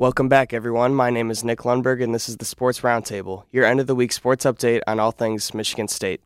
Welcome back, everyone. My name is Nick Lundberg, and this is the Sports Roundtable, your end of the week sports update on all things Michigan State.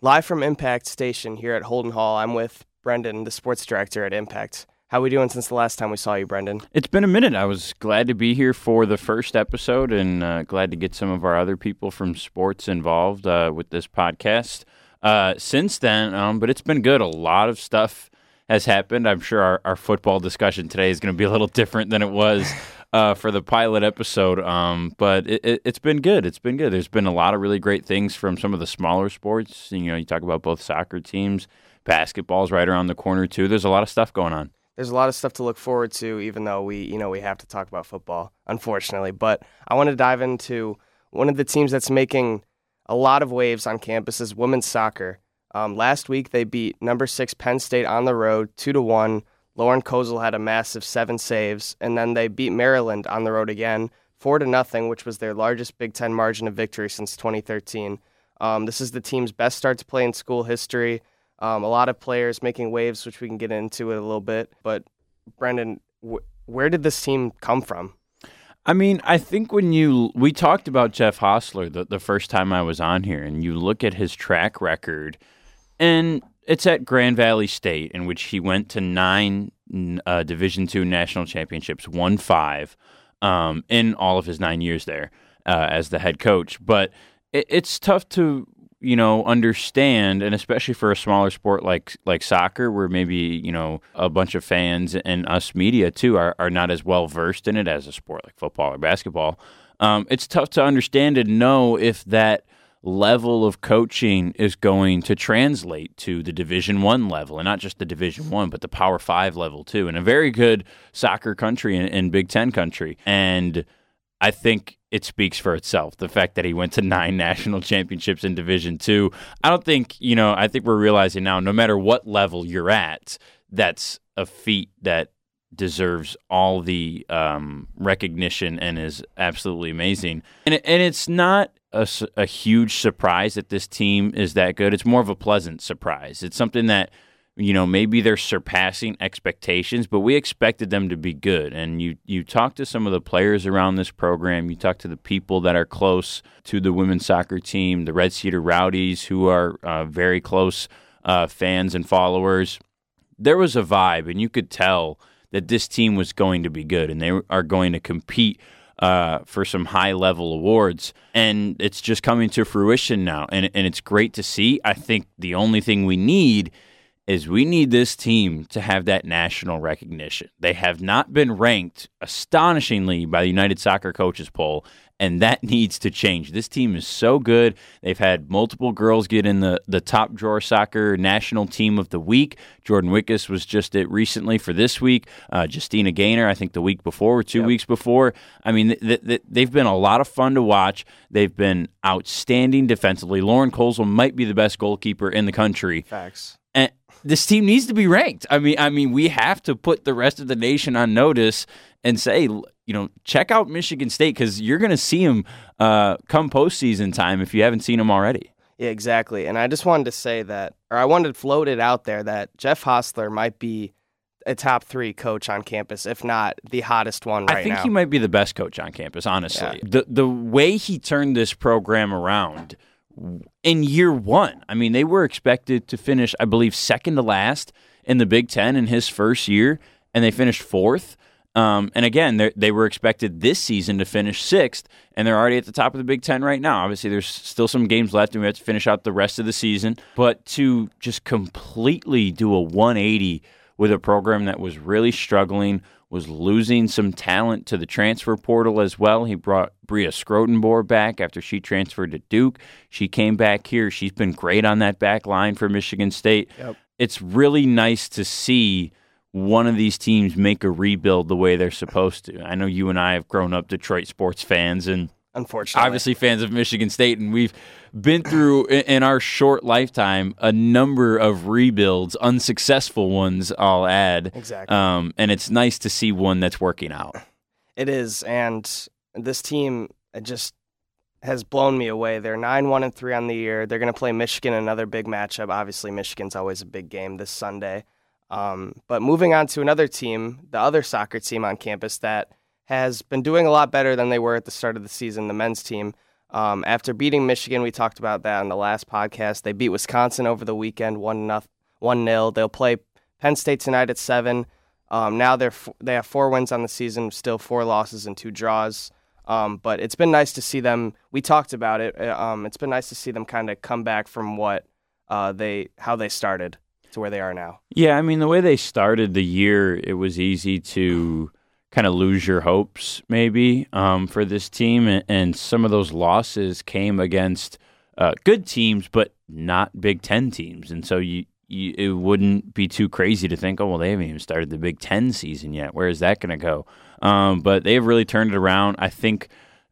Live from Impact Station here at Holden Hall, I'm with Brendan, the sports director at Impact. How we doing since the last time we saw you, Brendan? It's been a minute. I was glad to be here for the first episode and uh, glad to get some of our other people from sports involved uh, with this podcast. Uh, since then, um, but it's been good. A lot of stuff has happened. I'm sure our, our football discussion today is going to be a little different than it was uh, for the pilot episode. Um, but it, it, has been good. It's been good. There's been a lot of really great things from some of the smaller sports. You know, you talk about both soccer teams, basketball's right around the corner too. There's a lot of stuff going on. There's a lot of stuff to look forward to, even though we, you know, we have to talk about football, unfortunately. But I want to dive into one of the teams that's making a lot of waves on campus is women's soccer. Um, last week they beat number six Penn State on the road, two to one. Lauren Kozal had a massive seven saves, and then they beat Maryland on the road again, four to nothing, which was their largest Big Ten margin of victory since 2013. Um, this is the team's best start to play in school history. Um, a lot of players making waves, which we can get into it a little bit. But Brendan, wh- where did this team come from? I mean, I think when you we talked about Jeff Hosler the, the first time I was on here, and you look at his track record, and it's at Grand Valley State, in which he went to nine uh, Division two national championships, won five um, in all of his nine years there uh, as the head coach. But it, it's tough to you know understand, and especially for a smaller sport like like soccer, where maybe you know a bunch of fans and us media too are, are not as well versed in it as a sport like football or basketball. Um, it's tough to understand and know if that level of coaching is going to translate to the division one level and not just the division one but the power five level too in a very good soccer country and, and big ten country. And i think it speaks for itself the fact that he went to nine national championships in division two. I don't think you know i think we're realizing now no matter what level you're at that's a feat that deserves all the um, recognition and is absolutely amazing. And, and it's not a, a huge surprise that this team is that good. It's more of a pleasant surprise. It's something that you know maybe they're surpassing expectations but we expected them to be good and you you talk to some of the players around this program you talk to the people that are close to the women's soccer team the red cedar rowdies who are uh, very close uh, fans and followers there was a vibe and you could tell that this team was going to be good and they are going to compete uh, for some high level awards. And it's just coming to fruition now. And, and it's great to see. I think the only thing we need is we need this team to have that national recognition. They have not been ranked astonishingly by the United Soccer Coaches Poll, and that needs to change. This team is so good. They've had multiple girls get in the, the top drawer soccer national team of the week. Jordan Wickus was just it recently for this week. Uh, Justina Gaynor, I think the week before or two yep. weeks before. I mean, th- th- they've been a lot of fun to watch. They've been outstanding defensively. Lauren Kozal might be the best goalkeeper in the country. Facts. And this team needs to be ranked. I mean, I mean, we have to put the rest of the nation on notice and say, you know, check out Michigan State because you're going to see them uh, come postseason time if you haven't seen them already. Yeah, exactly. And I just wanted to say that, or I wanted to float it out there that Jeff Hosler might be a top three coach on campus, if not the hottest one right now. I think now. he might be the best coach on campus, honestly. Yeah. The the way he turned this program around in year one. I mean, they were expected to finish, I believe, second to last in the Big Ten in his first year, and they finished fourth. Um, and again, they were expected this season to finish sixth, and they're already at the top of the Big Ten right now. Obviously, there's still some games left, and we have to finish out the rest of the season. But to just completely do a 180 with a program that was really struggling, was losing some talent to the transfer portal as well. He brought Bria Schrotenboer back after she transferred to Duke. She came back here. She's been great on that back line for Michigan State. Yep. It's really nice to see – one of these teams make a rebuild the way they're supposed to. I know you and I have grown up Detroit sports fans and unfortunately obviously fans of Michigan State and we've been through in our short lifetime a number of rebuilds, unsuccessful ones I'll add. Exactly. Um, and it's nice to see one that's working out. It is and this team just has blown me away. They're 9 1 and 3 on the year. They're going to play Michigan another big matchup. Obviously Michigan's always a big game this Sunday. Um, but moving on to another team, the other soccer team on campus that has been doing a lot better than they were at the start of the season. The men's team, um, after beating Michigan, we talked about that on the last podcast. They beat Wisconsin over the weekend, one one nil. They'll play Penn State tonight at seven. Um, now they're f- they have four wins on the season, still four losses and two draws. Um, but it's been nice to see them. We talked about it. Uh, um, it's been nice to see them kind of come back from what uh, they how they started to where they are now. Yeah, I mean the way they started the year, it was easy to kind of lose your hopes maybe um, for this team, and, some of those losses came against uh, good teams, but not Big Ten teams, and so you. You, it wouldn't be too crazy to think, oh well, they haven't even started the Big Ten season yet. Where is that going to go? Um, but they have really turned it around. I think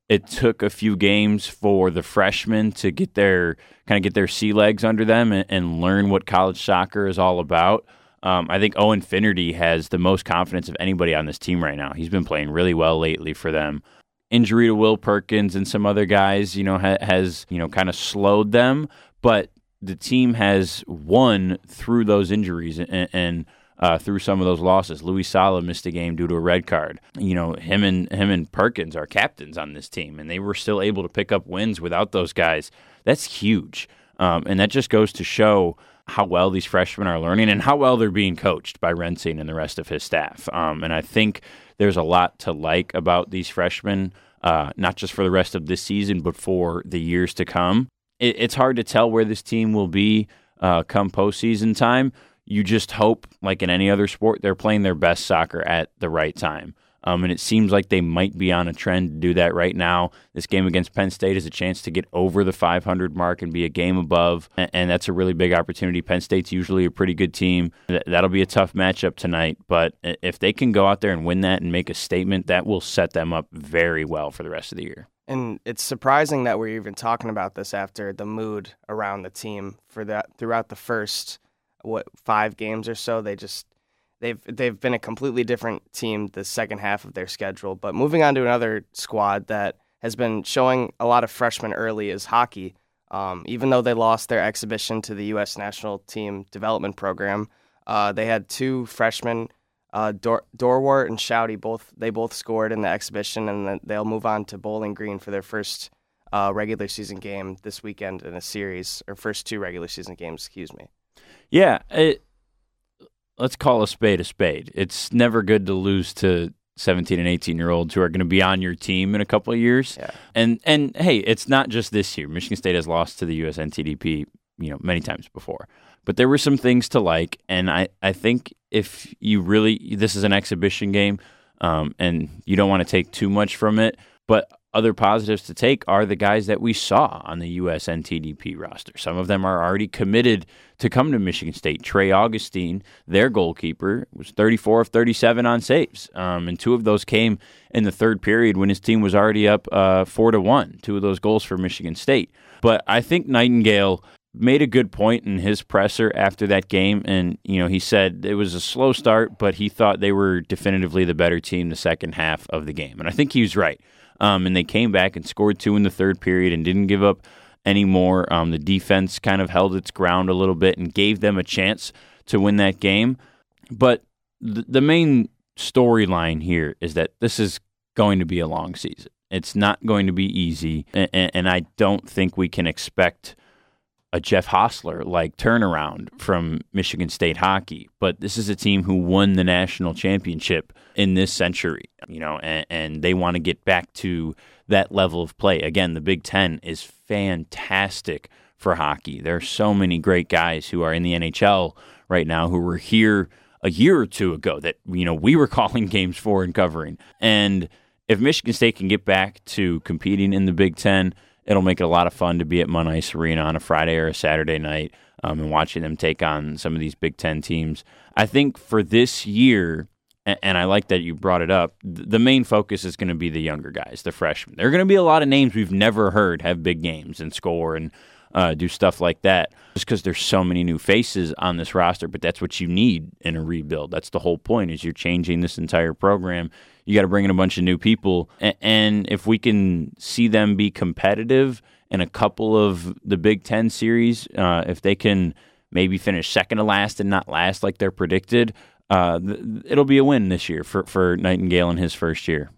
it took a few games for the freshmen to get their kind of get their sea legs under them and, and learn what college soccer is all about. Um, I think Owen Finnerty has the most confidence of anybody on this team right now. He's been playing really well lately for them. Injury to Will Perkins and some other guys, you know, ha- has you know kind of slowed them, but the team has won through those injuries and, and uh, through some of those losses. Louis Sala missed a game due to a red card. You know, him and him and Perkins are captains on this team, and they were still able to pick up wins without those guys. That's huge, um, and that just goes to show how well these freshmen are learning and how well they're being coached by Rensing and the rest of his staff. Um, and I think there's a lot to like about these freshmen, uh, not just for the rest of this season, but for the years to come. It, it's hard to tell where this team will be uh, come postseason time you just hope, like in any other sport, they're playing their best soccer at the right time. Um, and it seems like they might be on a trend to do that right now. This game against Penn State is a chance to get over the 500 mark and be a game above, and, and that's a really big opportunity. Penn State's usually a pretty good team. That'll be a tough matchup tonight, but if they can go out there and win that and make a statement, that will set them up very well for the rest of the year. And it's surprising that we're even talking about this after the mood around the team for that throughout the first what five games or so. They just they've they've been a completely different team the second half of their schedule. But moving on to another squad that has been showing a lot of freshmen early is hockey. Um, even though they lost their exhibition to the U.S. national team development program, uh, they had two freshmen, uh, Dor- Dorwart and Shouty. Both they both scored in the exhibition, and they'll move on to Bowling Green for their first uh, regular season game this weekend in a series, or first two regular season games. Excuse me. Yeah, it, let's call a spade a spade. It's never good to lose to 17 and 18 year olds who are going to be on your team in a couple of years. Yeah. And and hey, it's not just this year. Michigan State has lost to the USNTDP, you know, many times before. But there were some things to like, and I, I think if you really this is an exhibition game, um, and you don't want to take too much from it, but other positives to take are the guys that we saw on the USNTDP roster. Some of them are already committed to come to Michigan State. Trey Augustine, their goalkeeper, was 34 of 37 on saves, um, and two of those came in the third period when his team was already up uh, four to one. Two of those goals for Michigan State. But I think Nightingale made a good point in his presser after that game and you know he said it was a slow start but he thought they were definitively the better team the second half of the game and i think he was right um, and they came back and scored two in the third period and didn't give up any more. Um, the defense kind of held its ground a little bit and gave them a chance to win that game. But th- the main storyline here is that this is going to be a long season. It's not going to be easy, and, and I don't think we can expect a Jeff Hosler like turnaround from Michigan State hockey. But this is a team who won the national championship in this century, you know, and, and they want to get back to that level of play. Again, the Big Ten is fantastic for hockey. There are so many great guys who are in the NHL right now who were here a year or two ago that you know we were calling games for and covering. And if Michigan State can get back to competing in the Big Ten it'll make it a lot of fun to be at Munn Ice Arena on a Friday or a Saturday night um, and watching them take on some of these Big Ten teams. I think for this year, and I like that you brought it up. The main focus is going to be the younger guys, the freshmen. There are going to be a lot of names we've never heard have big games and score and uh, do stuff like that, just because there's so many new faces on this roster. But that's what you need in a rebuild. That's the whole point. Is you're changing this entire program you got to bring in a bunch of new people. And if we can see them be competitive in a couple of the Big Ten series, uh, if they can maybe finish second to last and not last like they're predicted, uh, it'll be a win this year for, for Nightingale in his first year.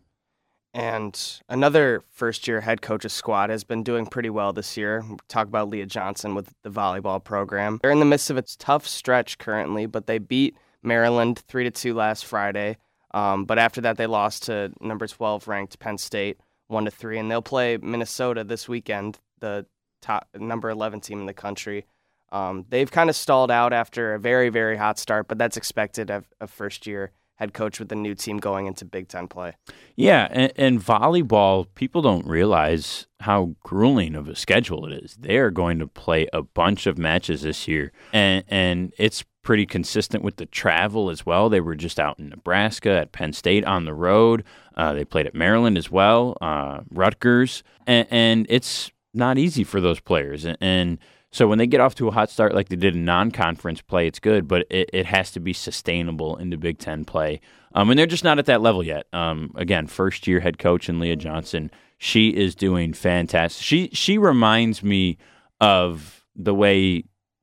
And another first year head coach's squad has been doing pretty well this year. Talk about Leah Johnson with the volleyball program. They're in the midst of a tough stretch currently, but they beat Maryland 3 to 2 last Friday. Um, but after that, they lost to number 12 ranked Penn State 1 to 3. And they'll play Minnesota this weekend, the top number 11 team in the country. Um, they've kind of stalled out after a very, very hot start, but that's expected of a first year head coach with the new team going into Big Ten play. Yeah, and, and, volleyball, people don't realize how grueling of a schedule it is. They are going to play a bunch of matches this year, and and it's pretty consistent with the travel as well. They were just out in Nebraska at Penn State on the road. Uh, they played at Maryland as well, uh, Rutgers, and, and, it's not easy for those players, and, and so when they get off to a hot start like they did in non-conference play, it's good, but it, it has to be sustainable into Big Ten play. Um, and they're just not at that level yet. Um, again, first year head coach in Leah Johnson, she is doing fantastic. She she reminds me of the way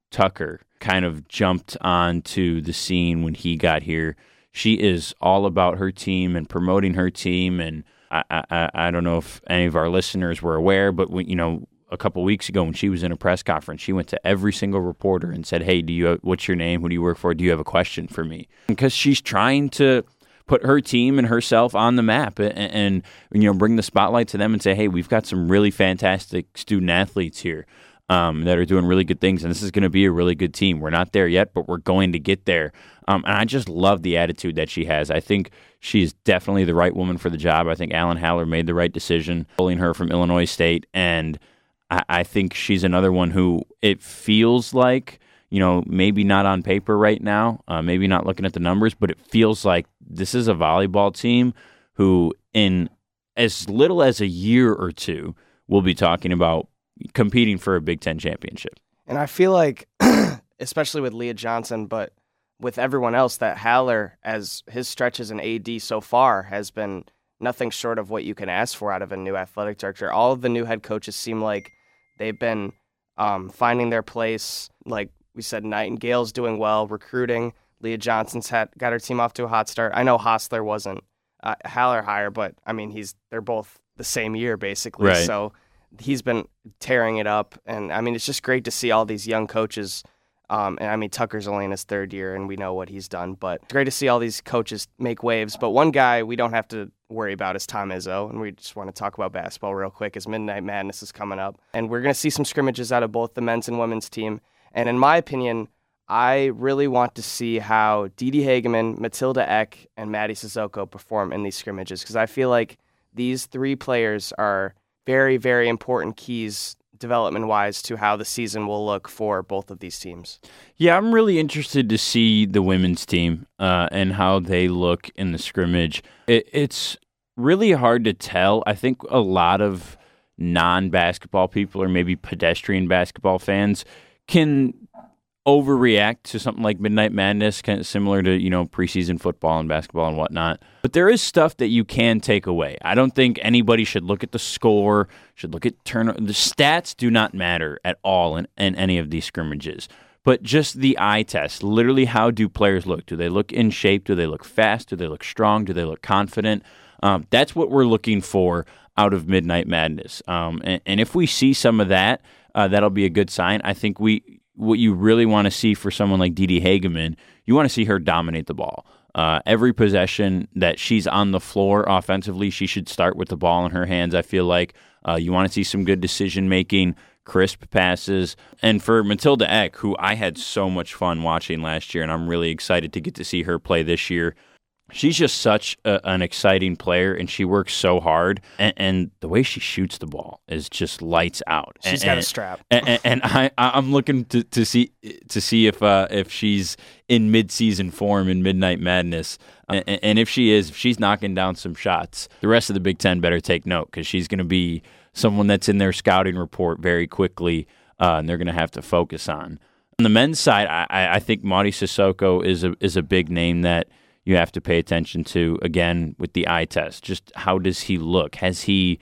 Tucker kind of jumped onto the scene when he got here. She is all about her team and promoting her team and. I, I, I don't know if any of our listeners were aware, but we, you know a couple weeks ago when she was in a press conference, she went to every single reporter and said, "Hey, do you have, what's your name? Who do you work for? Do you have a question for me?" Because she's trying to put her team and herself on the map and, and, you know bring the spotlight to them and say, "Hey, we've got some really fantastic student athletes here." Um, that are doing really good things, and this is going to be a really good team. We're not there yet, but we're going to get there. Um, and I just love the attitude that she has. I think she's definitely the right woman for the job. I think Alan Haller made the right decision pulling her from Illinois State, and I, I think she's another one who it feels like you know, maybe not on paper right now, uh, maybe not looking at the numbers, but it feels like this is a volleyball team who, in as little as a year or two, will be talking about competing for a Big Ten championship. And I feel like, especially with Leah Johnson, but with everyone else, that Haller, as his stretch as an AD so far, has been nothing short of what you can ask for out of a new athletic director. All of the new head coaches seem like They've been um, finding their place. Like we said, Nightingale's doing well, recruiting. Leah Johnson's had got her team off to a hot start. I know Hosler wasn't uh, Haller hire, but I mean he's they're both the same year basically. Right. So he's been tearing it up, and I mean it's just great to see all these young coaches um, and I mean, Tucker's only in his third year, and we know what he's done. But it's great to see all these coaches make waves. But one guy we don't have to worry about is Tom Izzo, and we just want to talk about basketball real quick. As Midnight Madness is coming up, and we're going to see some scrimmages out of both the men's and women's team. And in my opinion, I really want to see how DeeDee Hagemann, Matilda Ekh, and Mady Sissoko perform in these scrimmages because I feel like these three players are very, very important keys development wise to how the season will look for both of these teams. Yeah, I'm really interested to see the women's team uh, and how they look in the scrimmage. It, it's really hard to tell. I think a lot of non basketball people or maybe pedestrian basketball fans can overreact to something like Midnight Madness, kind of similar to you know preseason football and basketball and whatnot. But there is stuff that you can take away. I don't think anybody should look at the score, should look at turn. The stats do not matter at all in, in any of these scrimmages. But just the eye test, literally, how do players look? Do they look in shape? Do they look fast? Do they look strong? Do they look confident? Um, that's what we're looking for out of Midnight Madness. Um, and, and, if we see some of that, uh, that'll be a good sign. I think we what you really want to see for someone like DeeDee Hagemann, you want to see her dominate the ball. Uh, every possession that she's on the floor offensively, she should start with the ball in her hands. I feel like uh, you want to see some good decision making, crisp passes. And for Matilda Ekh, who I had so much fun watching last year, and I'm really excited to get to see her play this year she's just such a, an exciting player and she works so hard and, and, the way she shoots the ball is just lights out. She's and, got a strap. and, and, I, i'm looking to, to see to see if uh, if she's in mid-season form in midnight madness. And, and if she is if she's knocking down some shots the rest of the big ten better take note because she's going to be someone that's in their scouting report very quickly uh, and they're going to have to focus on. On the men's side i, I think Mady Sissoko is a, is a big name that – you have to pay attention to again with the eye test. Just how does he look? Has he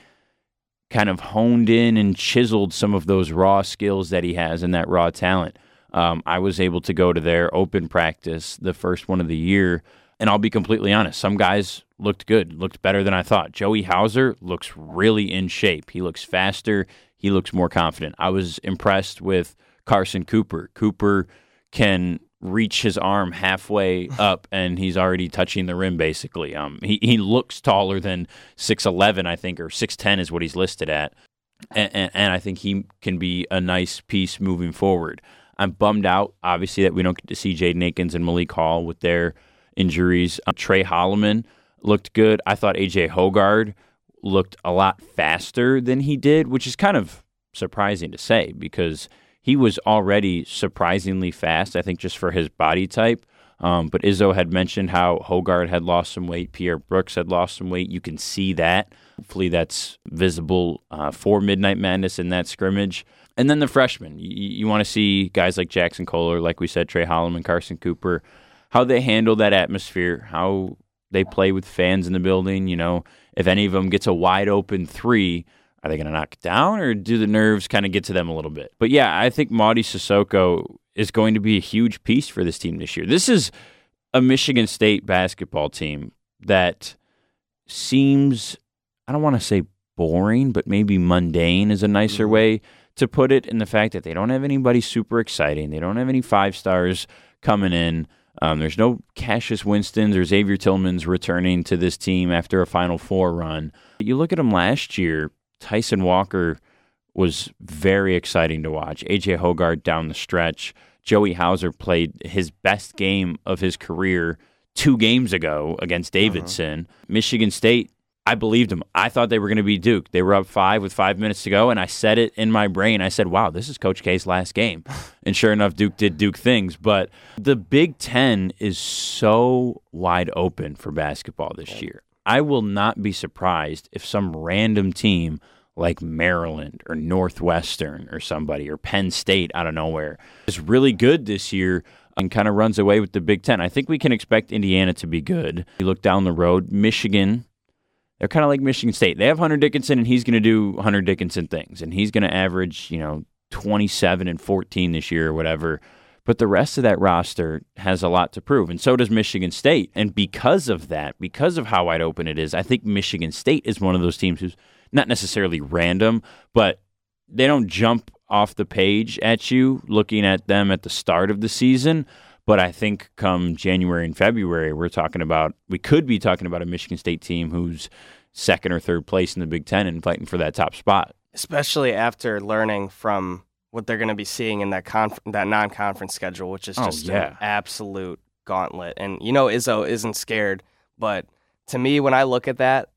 kind of honed in and chiseled some of those raw skills that he has and that raw talent? Um, I was able to go to their open practice, the first one of the year, And I'll be completely honest, some guys looked good, looked better than I thought. Joey Hauser looks really in shape. He looks faster, he looks more confident. I was impressed with Carson Cooper. Cooper can reach his arm halfway up and he's already touching the rim basically. Um, he, he looks taller than 6'11, I think, or 6'10 is what he's listed at. And, and, and, I think he can be a nice piece moving forward. I'm bummed out, obviously, that we don't get to see Jaden Akins and Malik Hall with their injuries. Um, Tre Holloman looked good. I thought AJ Hoggard looked a lot faster than he did, which is kind of surprising to say because he was already surprisingly fast, I think, just for his body type. Um, but Izzo had mentioned how Hoggard had lost some weight, Pierre Brooks had lost some weight. You can see that. Hopefully, that's visible uh, for Midnight Madness in that scrimmage. And then the freshmen. You, you want to see guys like Jaxon Kohler, like we said, Tre Holloman, Carson Cooper, how they handle that atmosphere, how they play with fans in the building. You know, if any of them gets a wide open three, are they going to knock it down or do the nerves kind of get to them a little bit? But yeah, I think Mady Sissoko is going to be a huge piece for this team this year. This is a Michigan State basketball team that seems, I don't want to say boring, but maybe mundane is a nicer mm-hmm. way to put it in the fact that they don't have anybody super exciting. They don't have any five stars coming in. Um, there's no Cassius Winstons or Xavier Tillmans returning to this team after a Final Four run. You look at them last year, Tyson Walker was very exciting to watch. AJ Hoggard down the stretch. Joey Hauser played his best game of his career two games ago against uh-huh. Davidson. Uh-huh. Michigan State, I believed them. I thought they were going to be Duke. They were up five with five minutes to go, and I said it in my brain. I said, wow, this is Coach K's last game. and sure enough, Duke did Duke things. But the Big Ten is so wide open for basketball this year. I will not be surprised if some random team like Maryland or Northwestern or somebody or Penn State out of nowhere is really good this year and kind of runs away with the Big Ten. I think we can expect Indiana to be good. You look down the road, Michigan, they're kind of like Michigan State. They have Hunter Dickinson, and he's going to do Hunter Dickinson things, and he's going to average, you know, 27 and 14 this year or whatever. But the rest of that roster has a lot to prove, and so does Michigan State. And because of that, because of how wide open it is, I think Michigan State is one of those teams who's not necessarily random, but they don't jump off the page at you looking at them at the start of the season. But I think come January and February, we're talking about, we could be talking about a Michigan State team who's second or third place in the Big Ten and fighting for that top spot. Especially after learning from what they're going to be seeing in that conf- that non-conference schedule, which is oh, just yeah. an absolute gauntlet. And you know, Izzo isn't scared, but to me, when I look at that,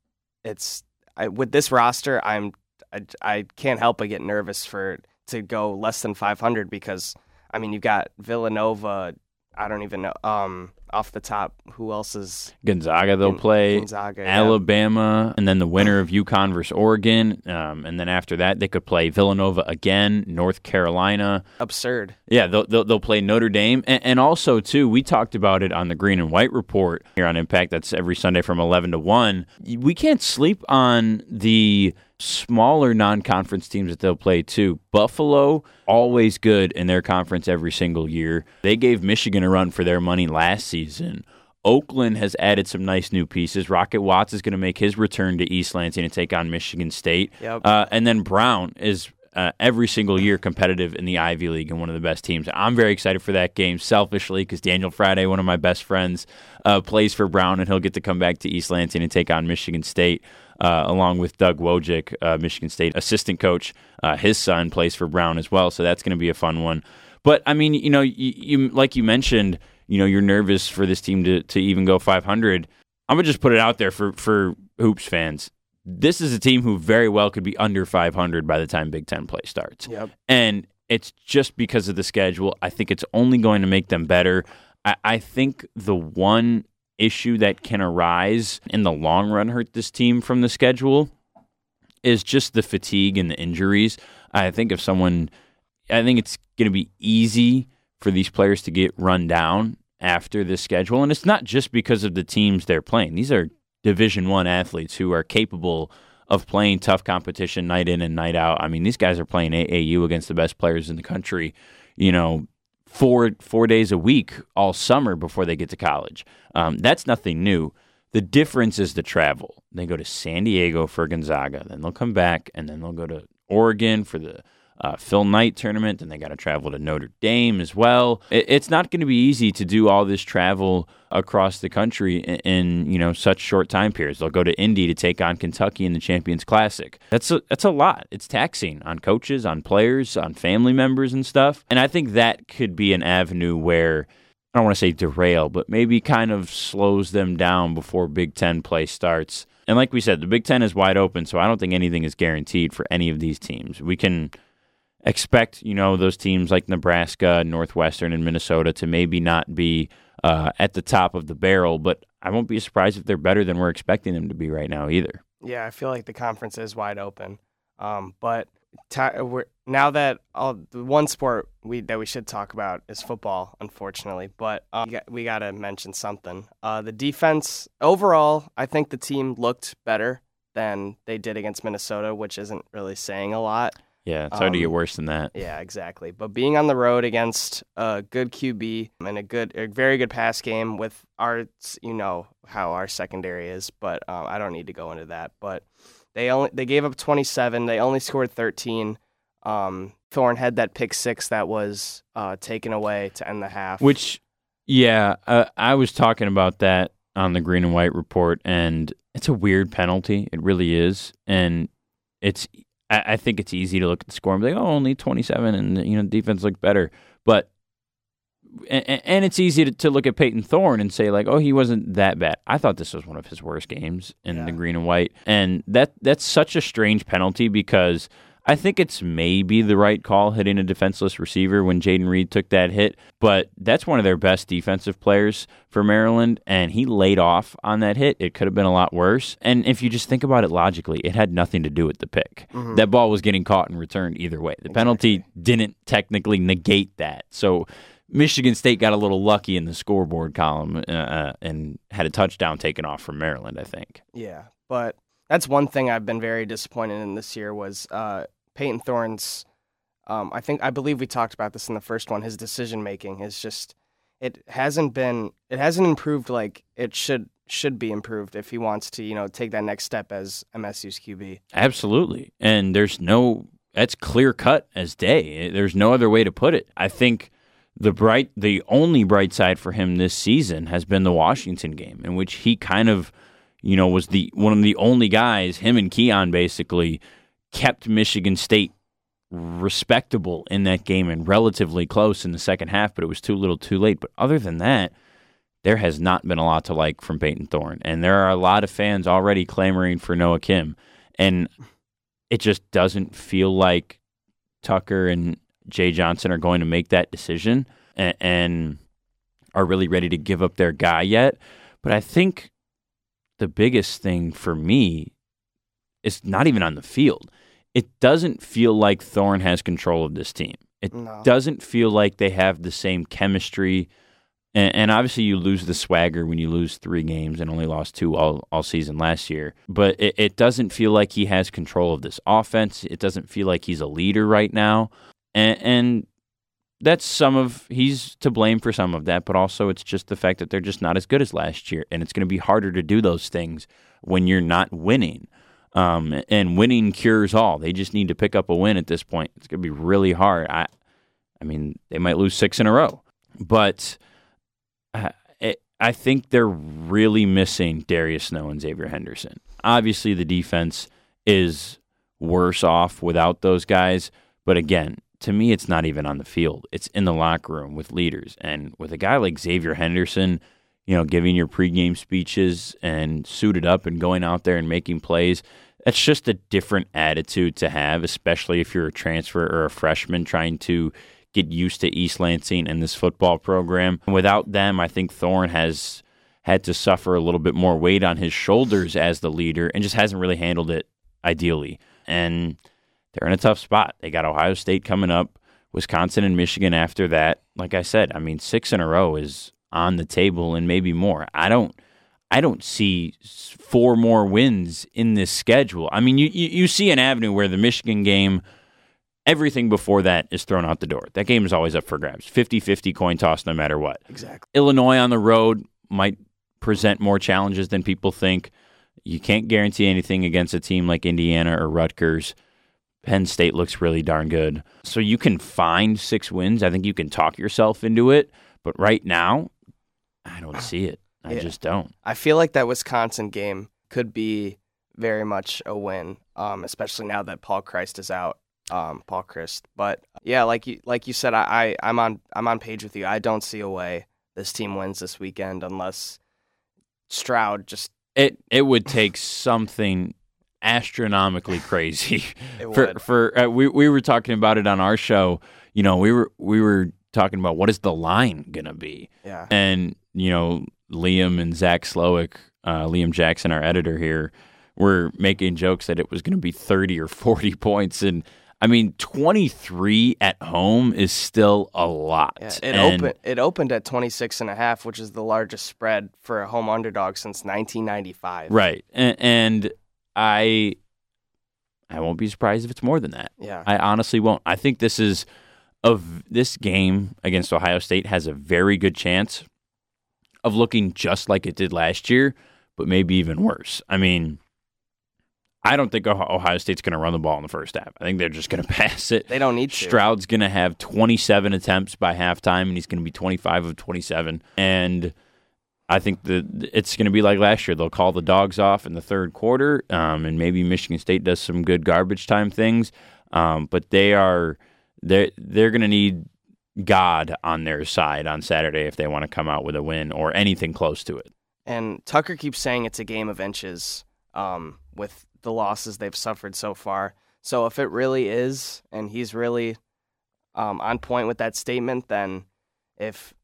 it's I, with this roster, I'm I, I can't help but get nervous for to go less than 500 because I mean you've got Villanova. I don't even know. Um, off the top, who else is Gonzaga? They'll play Gonzaga, Alabama, yeah. and then the winner of UConn versus Oregon, um, and then after that they could play Villanova again, North Carolina. Absurd. Yeah, they'll they'll, they'll play Notre Dame, and, and, also too, we talked about it on the Green and White report here on Impact. That's every Sunday from eleven to one. We can't sleep on the smaller non-conference teams that they'll play too. Buffalo always good in their conference every single year. They gave Michigan a run for their money last season. Oakland has added some nice new pieces. Rocket Watts is going to make his return to East Lansing and take on Michigan State. Yep. Uh, and then Brown is uh, every single year competitive in the Ivy League and one of the best teams. I'm very excited for that game, selfishly, because Daniel Friday, one of my best friends, uh, plays for Brown, and he'll get to come back to East Lansing and take on Michigan State uh, along with Doug Wojcik, uh, Michigan State assistant coach. Uh, his son plays for Brown as well, so that's going to be a fun one. But I mean, you know, you, you, like you mentioned, you know, you're nervous for this team to to even go 500. I'm gonna just put it out there for for hoops fans. This is a team who very well could be under 500 by the time Big Ten play starts. Yep. And it's just because of the schedule. I think it's only going to make them better. I, I think the one issue that can arise in the long run hurt this team from the schedule is just the fatigue and the injuries. I think if someone, I think it's going to be easy for these players to get run down after this schedule, and it's not just because of the teams they're playing. These are Division One athletes who are capable of playing tough competition night in and night out. I mean, these guys are playing AAU against the best players in the country. You know, four four days a week all summer before they get to college. Um, that's nothing new. The difference is the travel. They go to San Diego for Gonzaga, then they'll come back, and then they'll go to Oregon for the uh, Phil Knight tournament, and they got to travel to Notre Dame as well. It, it's not going to be easy to do all this travel across the country in, in, you know such short time periods. They'll go to Indy to take on Kentucky in the Champions Classic. That's a, that's a lot. It's taxing on coaches, on players, on family members, and stuff. And I think that could be an avenue where. I don't want to say derail, but maybe kind of slows them down before Big Ten play starts. And like we said, the Big Ten is wide open, so I don't think anything is guaranteed for any of these teams. We can expect you know those teams like Nebraska, Northwestern, and Minnesota to maybe not be uh, at the top of the barrel, but I won't be surprised if they're better than we're expecting them to be right now either. Yeah, I feel like the conference is wide open, um, but now that all the one sport we that we should talk about is football, unfortunately. But um, we, got, we got to mention something. Uh, the defense overall, I think the team looked better than they did against Minnesota, which isn't really saying a lot. Yeah, it's hard um, to get um, worse than that. Yeah, exactly. But being on the road against a good QB and a good, a very good pass game with our, you know how our secondary is, but um, I don't need to go into that. But they only they gave up 27. They only scored 13. Um, Thorne had that pick six that was uh, taken away to end the half. Which, yeah, uh, I was talking about that on the Green and White report, and it's a weird penalty. It really is, and it's I, I think it's easy to look at the score and be like, oh, only 27, and you know, defense looked better. But and, and it's easy to, to, look at Payton Thorne and say like, oh, he wasn't that bad. I thought this was one of his worst games in yeah. the green and white, and that that's such a strange penalty because I think it's maybe the right call hitting a defenseless receiver when Jayden Reed took that hit, but that's one of their best defensive players for Maryland, and he laid off on that hit. It could have been a lot worse. And if you just think about it logically, it had nothing to do with the pick. Mm-hmm. That ball was getting caught and returned either way. The exactly. penalty didn't technically negate that. So Michigan State got a little lucky in the scoreboard column uh, uh and had a touchdown taken off from Maryland, I think. Yeah, but that's one thing I've been very disappointed in this year was uh, Payton Thorne's. Um, I think I believe we talked about this in the first one. His decision making is just it hasn't been it hasn't improved like it should should be improved if he wants to you know take that next step as MSU's QB. Absolutely, and there's no that's clear cut as day. There's no other way to put it. I think the bright the only bright side for him this season has been the Washington game in which he kind of you know, was the one of the only guys, him and Keon basically kept Michigan State respectable in that game and relatively close in the second half, but it was too little too late. But other than that, there has not been a lot to like from Payton Thorne. And there are a lot of fans already clamoring for Noah Kim. And it just doesn't feel like Tucker and Jay Johnson are going to make that decision and, and are really ready to give up their guy yet. But I think the biggest thing for me is not even on the field. It doesn't feel like Thorne has control of this team. It no. doesn't feel like they have the same chemistry. And, and, obviously, you lose the swagger when you lose three games and only lost two all, all season last year. But it, it doesn't feel like he has control of this offense. It doesn't feel like he's a leader right now. And, and that's some of he's to blame for some of that, but also it's just the fact that they're just not as good as last year, and it's going to be harder to do those things when you're not winning. Um, and winning cures all. They just need to pick up a win at this point. It's going to be really hard. I, I mean, they might lose six in a row, but I, I think they're really missing Darius Snow and Xavier Henderson. Obviously, the defense is worse off without those guys, but again, to me, it's not even on the field. It's in the locker room with leaders. And with a guy like Xavier Henderson, you know, giving your pregame speeches and suited up and going out there and making plays, that's just a different attitude to have, especially if you're a transfer or a freshman trying to get used to East Lansing and this football program. Without them, I think Thorne has had to suffer a little bit more weight on his shoulders as the leader and just hasn't really handled it ideally. And they're in a tough spot. They got Ohio State coming up, Wisconsin and Michigan after that. Like I said, I mean, six in a row is on the table and maybe more. I don't. I don't see four more wins in this schedule. I mean, you, you, you see an avenue where the Michigan game everything before that is thrown out the door. That game is always up for grabs. 50-50 coin toss no matter what. Exactly. Illinois on the road might present more challenges than people think. You can't guarantee anything against a team like Indiana or Rutgers. Penn State looks really darn good. So you can find six wins. I think you can talk yourself into it. But right now, I don't see it. I Yeah. just don't. I feel like that Wisconsin game could be very much a win, um, especially now that Paul Chryst is out. Um, Paul Chryst, but yeah, like you like you said, I, I I'm on I'm on page with you. I don't see a way this team wins this weekend unless Stroud just It it would take something astronomically crazy for would. for uh, we we were talking about it on our show. You know, we were we were talking about what is the line gonna be, yeah, and you know, Liam and Zach Slowick, uh, Liam Jackson, our editor here, were making jokes that it was going to be thirty or forty points, and I mean, twenty three at home is still a lot. yeah. It And- opened it opened at 26 and a half, which is the largest spread for a home underdog since 1995. right, and, and I I won't be surprised if it's more than that. Yeah. I honestly won't. I think this is of this game against Ohio State has a very good chance of looking just like it did last year, but maybe even worse. I mean, I don't think Ohio State's going to run the ball in the first half. I think they're just going to pass it. They don't need to. Stroud's going to have 27 attempts by halftime, and he's going to be 25 of 27. And I think that it's going to be like last year. They'll call the dogs off in the third quarter, um, and maybe Michigan State does some good garbage time things. Um, but they are they're they're going to need God on their side on Saturday if they want to come out with a win or anything close to it. And Tucker keeps saying it's a game of inches um, with the losses they've suffered so far. So if it really is, and he's really um, on point with that statement, then if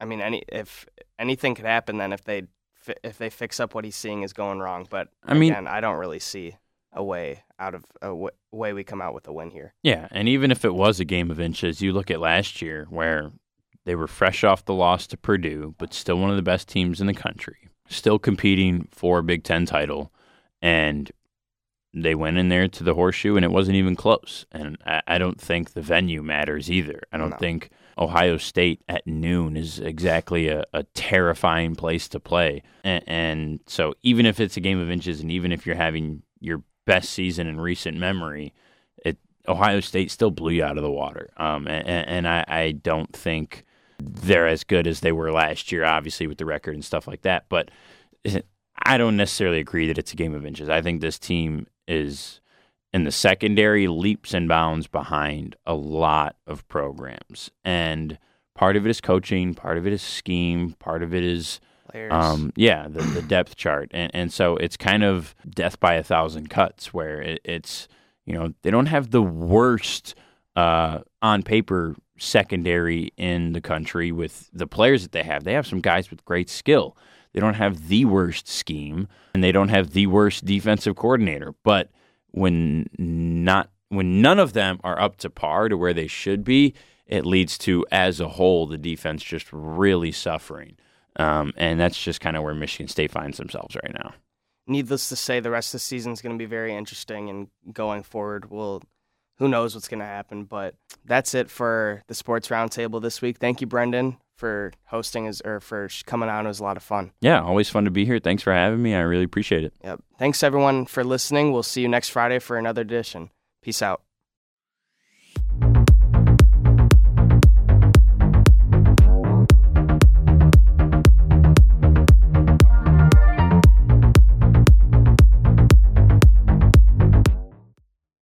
I mean any if anything could happen, then if they fi- if they fix up what he's seeing is going wrong. But I mean- again, I don't really see a way out of a w- way we come out with a win here. Yeah, and even if it was a game of inches, you look at last year where they were fresh off the loss to Purdue, but still one of the best teams in the country, still competing for a Big Ten title, and they went in there to the horseshoe and it wasn't even close. And I, I don't think the venue matters either. I don't No. think Ohio State at noon is exactly a, a terrifying place to play. And, and so even if it's a game of inches and even if you're having your best season in recent memory, it Ohio State still blew you out of the water. Um, and, and I, I don't think they're as good as they were last year, obviously with the record and stuff like that. But I don't necessarily agree that it's a game of inches. I think this team is in the secondary leaps and bounds behind a lot of programs, and part of it is coaching, part of it is scheme, part of it is Players, um, yeah, the, the depth chart, and and so it's kind of death by a thousand cuts, where it, it's you know they don't have the worst uh, on paper secondary in the country with the players that they have. They have some guys with great skill. They don't have the worst scheme, and they don't have the worst defensive coordinator. But when not when none of them are up to par to where they should be, it leads to as a whole the defense just really suffering. Um, and that's just kind of where Michigan State finds themselves right now. needless to say, the rest of the season is going to be very interesting, and going forward, we'll who knows what's going to happen. But that's it for the sports roundtable this week. Thank you, Brendan, for hosting us or for coming on. It was a lot of fun. Yeah, always fun to be here. Thanks for having me. I really appreciate it. Yep. Thanks everyone for listening. We'll see you next Friday for another edition. Peace out.